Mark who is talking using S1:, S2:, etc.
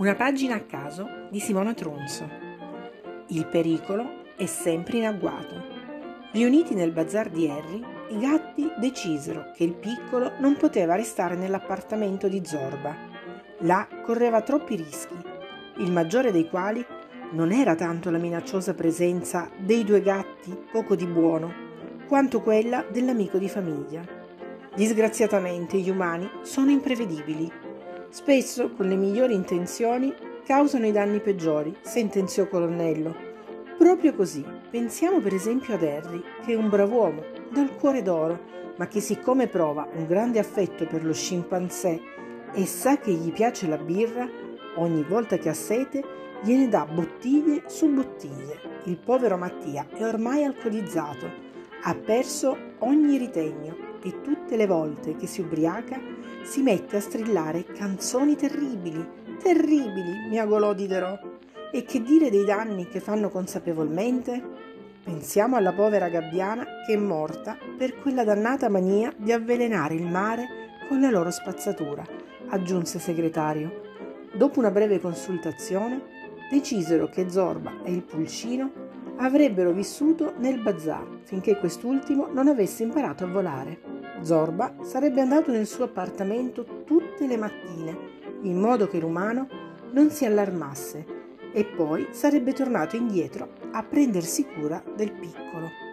S1: Una pagina a caso di Simona Tronzo. Il pericolo è sempre in agguato. Riuniti nel bazar di Harry, i gatti decisero che il piccolo non poteva restare nell'appartamento di Zorba. Là correva troppi rischi, il maggiore dei quali non era tanto la minacciosa presenza dei due gatti poco di buono, quanto quella dell'amico di famiglia. Disgraziatamente gli umani sono imprevedibili Spesso, con le migliori intenzioni, causano i danni peggiori, sentenziò Colonnello. Proprio così, pensiamo per esempio ad Harry, che è un brav'uomo, dal cuore d'oro, ma che siccome prova un grande affetto per lo scimpanzé e sa che gli piace la birra, ogni volta che ha sete gliene dà bottiglie su bottiglie. Il povero Mattia è ormai alcolizzato, ha perso ogni ritegno e tutte le volte che si ubriaca si mette a strillare canzoni terribili, terribili, miagolò Diderot. E che dire dei danni che fanno consapevolmente? Pensiamo alla povera gabbiana che è morta per quella dannata mania di avvelenare il mare con la loro spazzatura, aggiunse segretario. Dopo una breve consultazione, decisero che Zorba e il pulcino avrebbero vissuto nel bazar finché quest'ultimo non avesse imparato a volare. Zorba sarebbe andato nel suo appartamento tutte le mattine, in modo che l'umano non si allarmasse, e poi sarebbe tornato indietro a prendersi cura del piccolo.